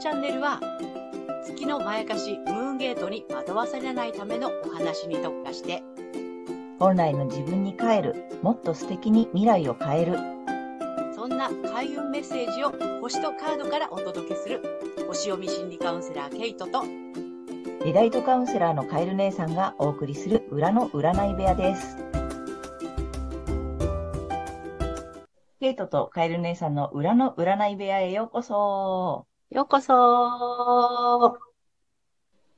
チャンネルは、月のまやかしムーンゲートに惑わされないためのお話に特化して、本来の自分に帰る、もっと素敵に未来を変える。そんな開運メッセージを星とカードからお届けする、星読み心理カウンセラーケイトと、リライトカウンセラーのカエル姉さんがお送りする裏の占い部屋です。ケイトとカエル姉さんの裏の占い部屋へようこそ。ようこそ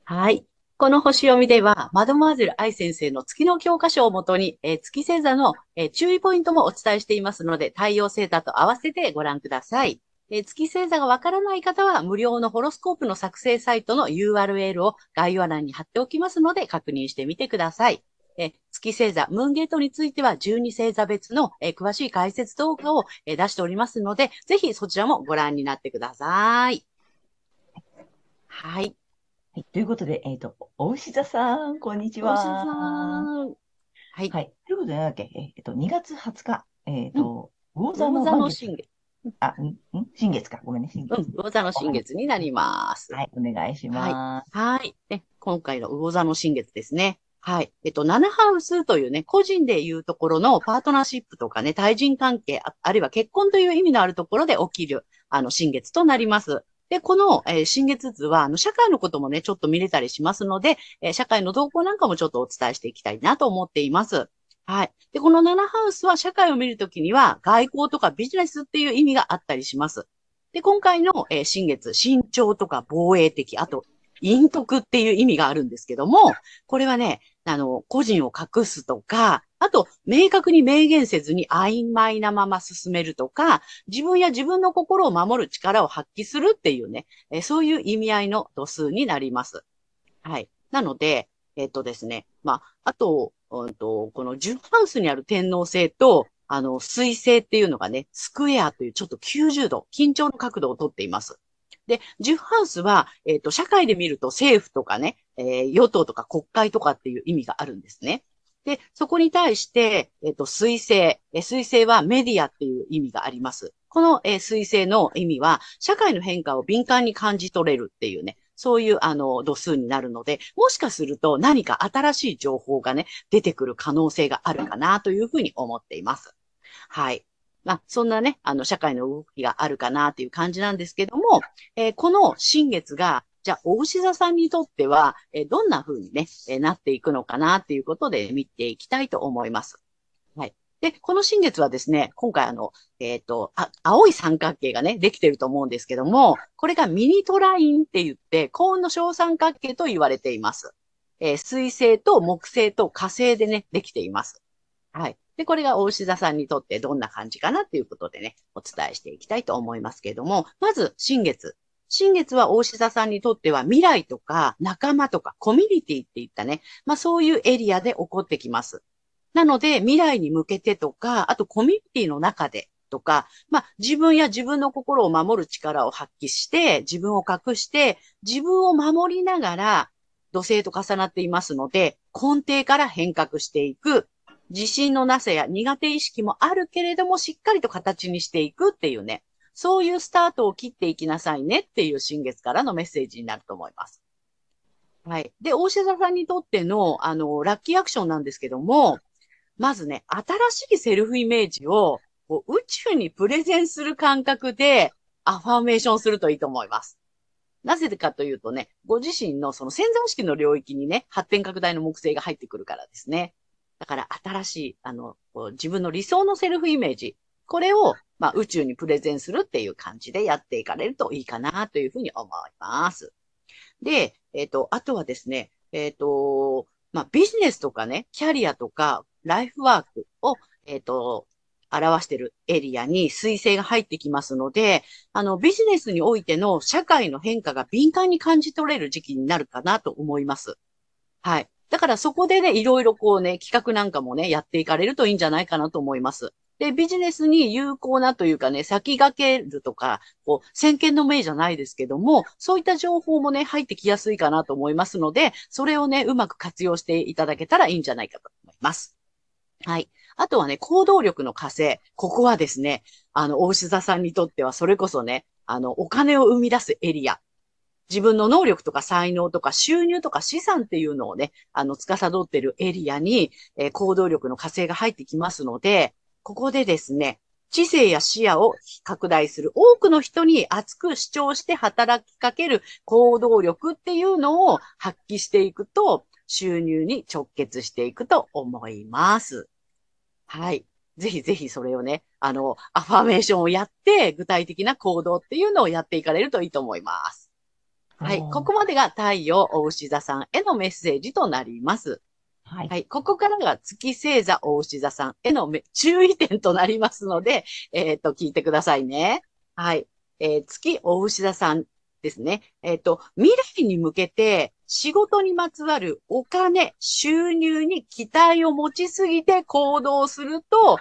はい。この星読みでは、マドモアゼル愛先生の月の教科書をもとに、えー月星座の、えー注意ポイントもお伝えしていますので、太陽星座と合わせてご覧ください。えー月星座がわからない方は、無料のホロスコープの作成サイトの URL を概要欄に貼っておきますので、確認してみてください。えー月星座、ムーンゲートについては、12星座別の、えー詳しい解説動画を、えー出しておりますので、ぜひそちらもご覧になってください。はい。はい。ということで、えっ、と、お牛座さん、こんにちは。はい。はい。ということで、なんだっけ、えっ、と、2月20日、えっ、と、魚座の新月。あ、ん、ん？新月か。ごめんね、新月。うん、魚座の新月になります。はい、お願いします。はい。ね、今回の魚座の新月ですね。はい。えっと、7ハウスというね、個人で言うところのパートナーシップとかね、対人関係、ああるいは結婚という意味のあるところで起きる、あの、新月となります。で、この、えー新月図は、あの、社会のこともね、ちょっと見れたりしますので、えー社会の動向なんかもちょっとお伝えしていきたいなと思っています。はい。で、この7ハウスは社会を見るときには、外交とかビジネスっていう意味があったりします。で、今回の、えー新月、慎重とか防衛的、あと、陰徳っていう意味があるんですけども、これはね、あの、個人を隠すとか、あと、明確に明言せずに曖昧なまま進めるとか、自分や自分の心を守る力を発揮するっていうね、えーそういう意味合いの度数になります。はい。なので、えっとですね、まあ、あと、うんと、この10ハウスにある天皇星と、あの、水星っていうのがね、スクエアというちょっと90度、緊張の角度をとっています。で、10ハウスは、えっ、と、社会で見ると政府とかね、えー与党とか国会とかっていう意味があるんですね。で、そこに対して、えっ、と、水星、えー水星はメディアっていう意味があります。この、えー水星の意味は、社会の変化を敏感に感じ取れるっていうね、そういう、あの、度数になるので、もしかすると何か新しい情報がね、出てくる可能性があるかなというふうに思っています。はい。まあ、そんなね、あの、社会の動きがあるかなっていう感じなんですけども、えーこの新月が、じゃあ、大牛座さんにとっては、えーどんな風にね、えーなっていくのかなっていうことで見ていきたいと思います。はい。で、この新月はですね、今回あの、えっ、と、あ、青い三角形がね、できてると思うんですけども、これがミニトラインって言って、幸運の小三角形と言われています。えー水星と木星と火星でね、できています。はい。で、これが大牛座さんにとってどんな感じかなっていうことでね、お伝えしていきたいと思いますけれども、まず、新月。新月は大牛座さんにとっては未来とか仲間とかコミュニティっていったね、まあそういうエリアで起こってきます。なので、未来に向けてとか、あとコミュニティの中でとか、まあ自分や自分の心を守る力を発揮して、自分を隠して、自分を守りながら、土星と重なっていますので、根底から変革していく、自信のなさや苦手意識もあるけれども、しっかりと形にしていくっていうね、そういうスタートを切っていきなさいねっていう新月からのメッセージになると思います。はい。で、大志座さんにとっての、あの、ラッキーアクションなんですけども、まずね、新しいセルフイメージをこう宇宙にプレゼンする感覚でアファーメーションするといいと思います。なぜかというとね、ご自身のその潜在意識の領域にね、発展拡大の木星が入ってくるからですね。だから新しい、あの、こう自分の理想のセルフイメージ、これを、まあ、宇宙にプレゼンするっていう感じでやっていかれるといいかなというふうに思います。で、えっ、と、あとはですね、えっ、と、まあ、ビジネスとかね、キャリアとか、ライフワークを、えっ、と、表しているエリアに水星が入ってきますので、あの、ビジネスにおいての社会の変化が敏感に感じ取れる時期になるかなと思います。はい。だからそこでね、いろいろこうね、企画なんかもね、やっていかれるといいんじゃないかなと思います。で、ビジネスに有効なというかね、先駆けるとか、こう、先見の明じゃないですけども、そういった情報もね、入ってきやすいかなと思いますので、それをね、うまく活用していただけたらいいんじゃないかと思います。はい。あとはね、行動力の火星。ここはですね、あの、大志座さんにとってはそれこそね、あの、お金を生み出すエリア。自分の能力とか才能とか収入とか資産っていうのをね、あの、司っているエリアに、えー、行動力の火星が入ってきますので、ここでですね、知性や視野を拡大する多くの人に熱く主張して働きかける行動力っていうのを発揮していくと収入に直結していくと思います。はい。ぜひぜひそれをね、あの、アファーメーションをやって具体的な行動っていうのをやっていかれるといいと思います。はい。ここまでが太陽、お牛座さんへのメッセージとなります。はい。はい。ここからが月星座、大牛座さんへの注意点となりますので、えっ、ー、と、聞いてくださいね。はい。えー、月大牛座さんですね。えっ、ー、と、未来に向けて仕事にまつわるお金、収入に期待を持ちすぎて行動すると、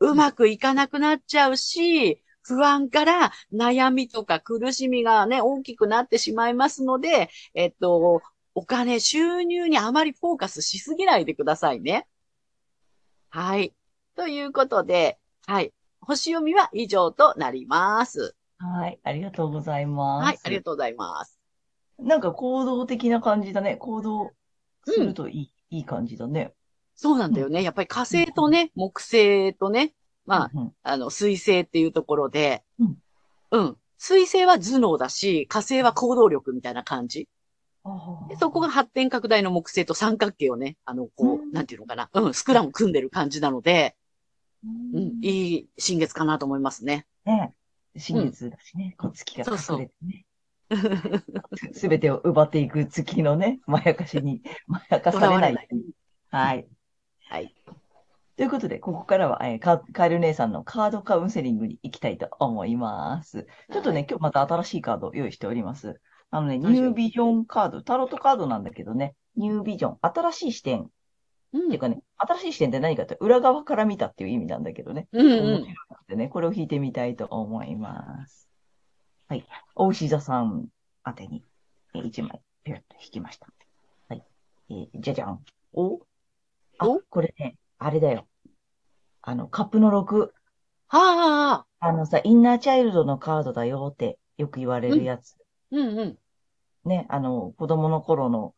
うまくいかなくなっちゃうし、不安から悩みとか苦しみがね、大きくなってしまいますので、えっと、お金、収入にあまりフォーカスしすぎないでくださいね。はい。ということで、はい。星読みは以上となります。はい。ありがとうございます。はい。ありがとうございます。なんか行動的な感じだね。行動するといい、うん、いい感じだね。そうなんだよね。やっぱり火星とね、うん、木星とね、まあ、うん、あの、水星っていうところで、うん。うん。水星は頭脳だし、火星は行動力みたいな感じ。でそこが発展拡大の木星と三角形をね、あの、こう、なんていうのかな、うん、スクラム組んでる感じなので、うん、いい新月かなと思いますね。ね新月だしね、こう月が隠れてね。すべてを奪っていく月のね、まやかしに、まやかされない。ないはい。はい。ということで、ここからは、えー、カカエル姉さんのカードカウンセリングに行きたいと思います。ちょっとね、今日また新しいカードを用意しております。あのね、ニュービジョンカード、タロットカードなんだけどね、ニュービジョン、新しい視点。うん、っていうかね、新しい視点って何かって裏側から見たっていう意味なんだけどね。うん、うん、面白くてね、これを引いてみたいと思います。はい。お牛座さん宛てに、えー、1枚、ぴゅっと引きました。はい。えー、じゃじゃん。お？あ、これね、あれだよ。あの、カップの6。はあ。あのさ、インナーチャイルドのカードだよってよく言われるやつ。うん、うん、うん。ね、あの、子供の頃の、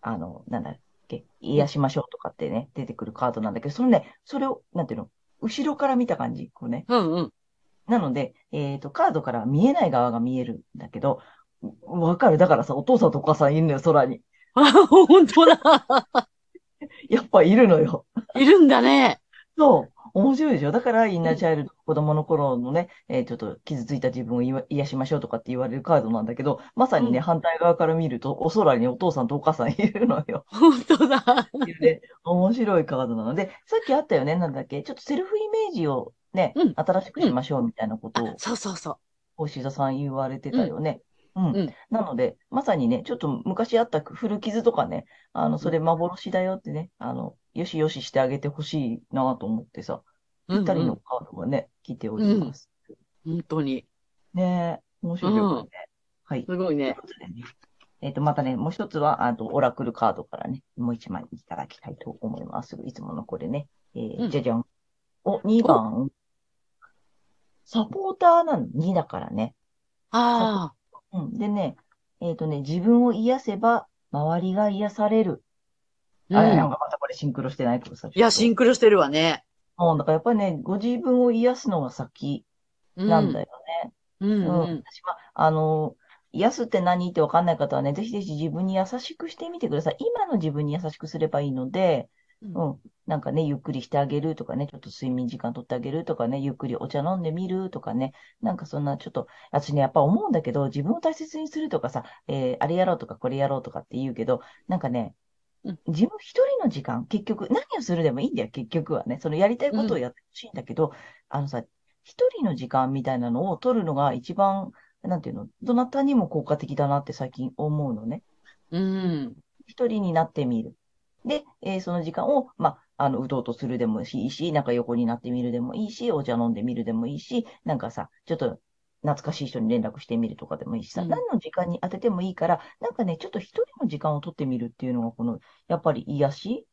あの、なんだっけ、癒しましょうとかってね、出てくるカードなんだけど、そのね、それを、なんていうの、後ろから見た感じ、こうね。うんうん。なので、えっ、ー、と、カードから見えない側が見えるんだけど、わかる？だからさ、お父さんとお母さんいるのよ、空に。あ、本当だ。やっぱいるのよ。いるんだね。そう。面白いでしょだから、インナーチャイルド、子供の頃のね、えー、ちょっと傷ついた自分を癒しましょうとかって言われるカードなんだけど、まさにね、うん、反対側から見ると、お空にお父さんとお母さんいるのよ。本当だ。で、面白いカードなので、さっきあったよね、なんだっけ、ちょっとセルフイメージをね、うん、新しくしましょうみたいなことを、そうそうそう。星座さん言われてたよね。うん。うん、なので、まさにね、ちょっと昔あった古傷とかね、あの、それ幻だよってね、あの、よしよししてあげてほしいなと思ってさ。ぴったりのカードがね、来ております。本当に。ねえ、面白いよね。はい。すごいね。えっ、と、またね、もう一つは、あと、オラクルカードからね、もう一枚いただきたいと思います。いつものこれね。えー、じゃじゃん。お、2番。サポーターなの、2だからね。ああ。うん。でね、えっ、とね、自分を癒せば、周りが癒される。あれ、なんかまたこれシンクロしてないけどさ。いや、シンクロしてるわね。もう、だからやっぱりね、ご自分を癒すのが先なんだよね。うん。うん、うん、私は、あの、癒すって何ってわかんない方はね、ぜひぜひ自分に優しくしてみてください。今の自分に優しくすればいいので、うん、なんかね、ゆっくりしてあげるとかね、ちょっと睡眠時間取ってあげるとかね、ゆっくりお茶飲んでみるとかね、なんかそんなちょっと、私ね、やっぱ思うんだけど、自分を大切にするとかさ、えー、あれやろうとかこれやろうとかって言うけど、なんかね、自分一人の時間、結局、何をするでもいいんだよ、結局はね。そのやりたいことをやってほしいんだけど、うん、あのさ、一人の時間みたいなのを取るのが一番、なんていうの、どなたにも効果的だなって最近思うのね。うん。一人になってみる。で、えー、その時間を、まあ、あの、うとうとするでもいいし、なんか横になってみるでもいいし、お茶飲んでみるでもいいし、なんかさ、ちょっと懐かしい人に連絡してみるとかでもいいしさ、うん、何の時間に当ててもいいから、なんかね、ちょっと一人の時間を取ってみるっていうのが、この、やっぱり癒し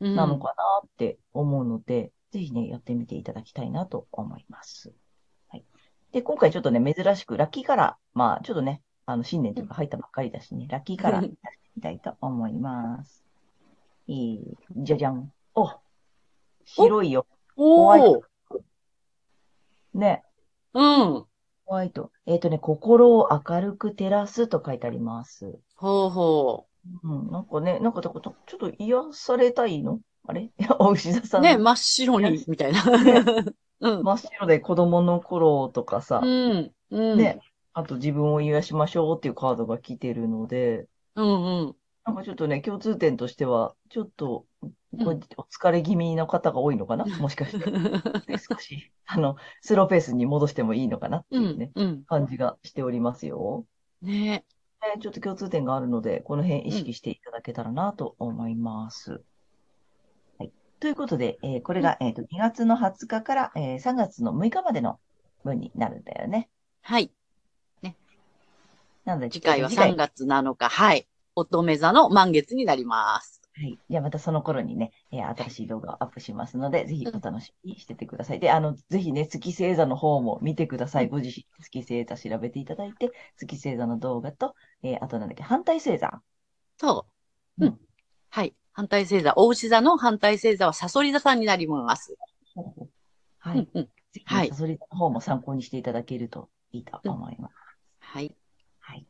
なのかなって思うので、うん、ぜひね、やってみていただきたいなと思います。はい。で、今回ちょっとね、珍しく、ラッキーカラー、まあ、ちょっとね、あの、新年というか入ったばっかりだしね、ラッキーカラー出してみたいと思います。えー、じゃじゃん。お白いよ。ホワイおー。ね。うん。ホワイト。えっ、とね、心を明るく照らすと書いてあります。ほうほうん、なんかね、なんかだからちょっと癒されたいの？あれ？お牛座さう。ん。ね、真っ白に、みたいな。うん。真っ白で子供の頃とかさ、うん。うん。ね、あと自分を癒しましょうっていうカードが来てるので、うんうん。なんかちょっとね、共通点としては、ちょっと、お疲れ気味の方が多いのかな？もしかして。で少し、あの、スローペースに戻してもいいのかなってういうね、ん。うん。感じがしておりますよ。ね。ねちょっと共通点があるので、この辺意識していただけたらなと思います。はい。ということで、えーこれが、えっと、2月の20日から、えー3月の6日までの分になるんだよね。はい。なので、次回は次回3月7日。はい。乙女座の満月になります。はい。じゃあまたその頃にね、えー新しい動画をアップしますので、ぜひお楽しみにしててください。で、あの、ぜひね、月星座の方も見てください。ご自身、月星座調べていただいて、月星座の動画と、えーあとなんだっけ、反対星座。そう。ううんん。はい。反対星座、大牛座の反対星座はサソリ座さんになります。はい。うんうん。ぜひね、はいサソリ座の方も参考にしていただけるといいと思います。はい。はい。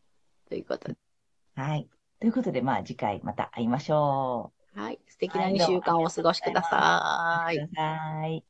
ということで。はい。ということで、まあ次回また会いましょはい。素敵な2週間をお過ごしくださう。い。ください。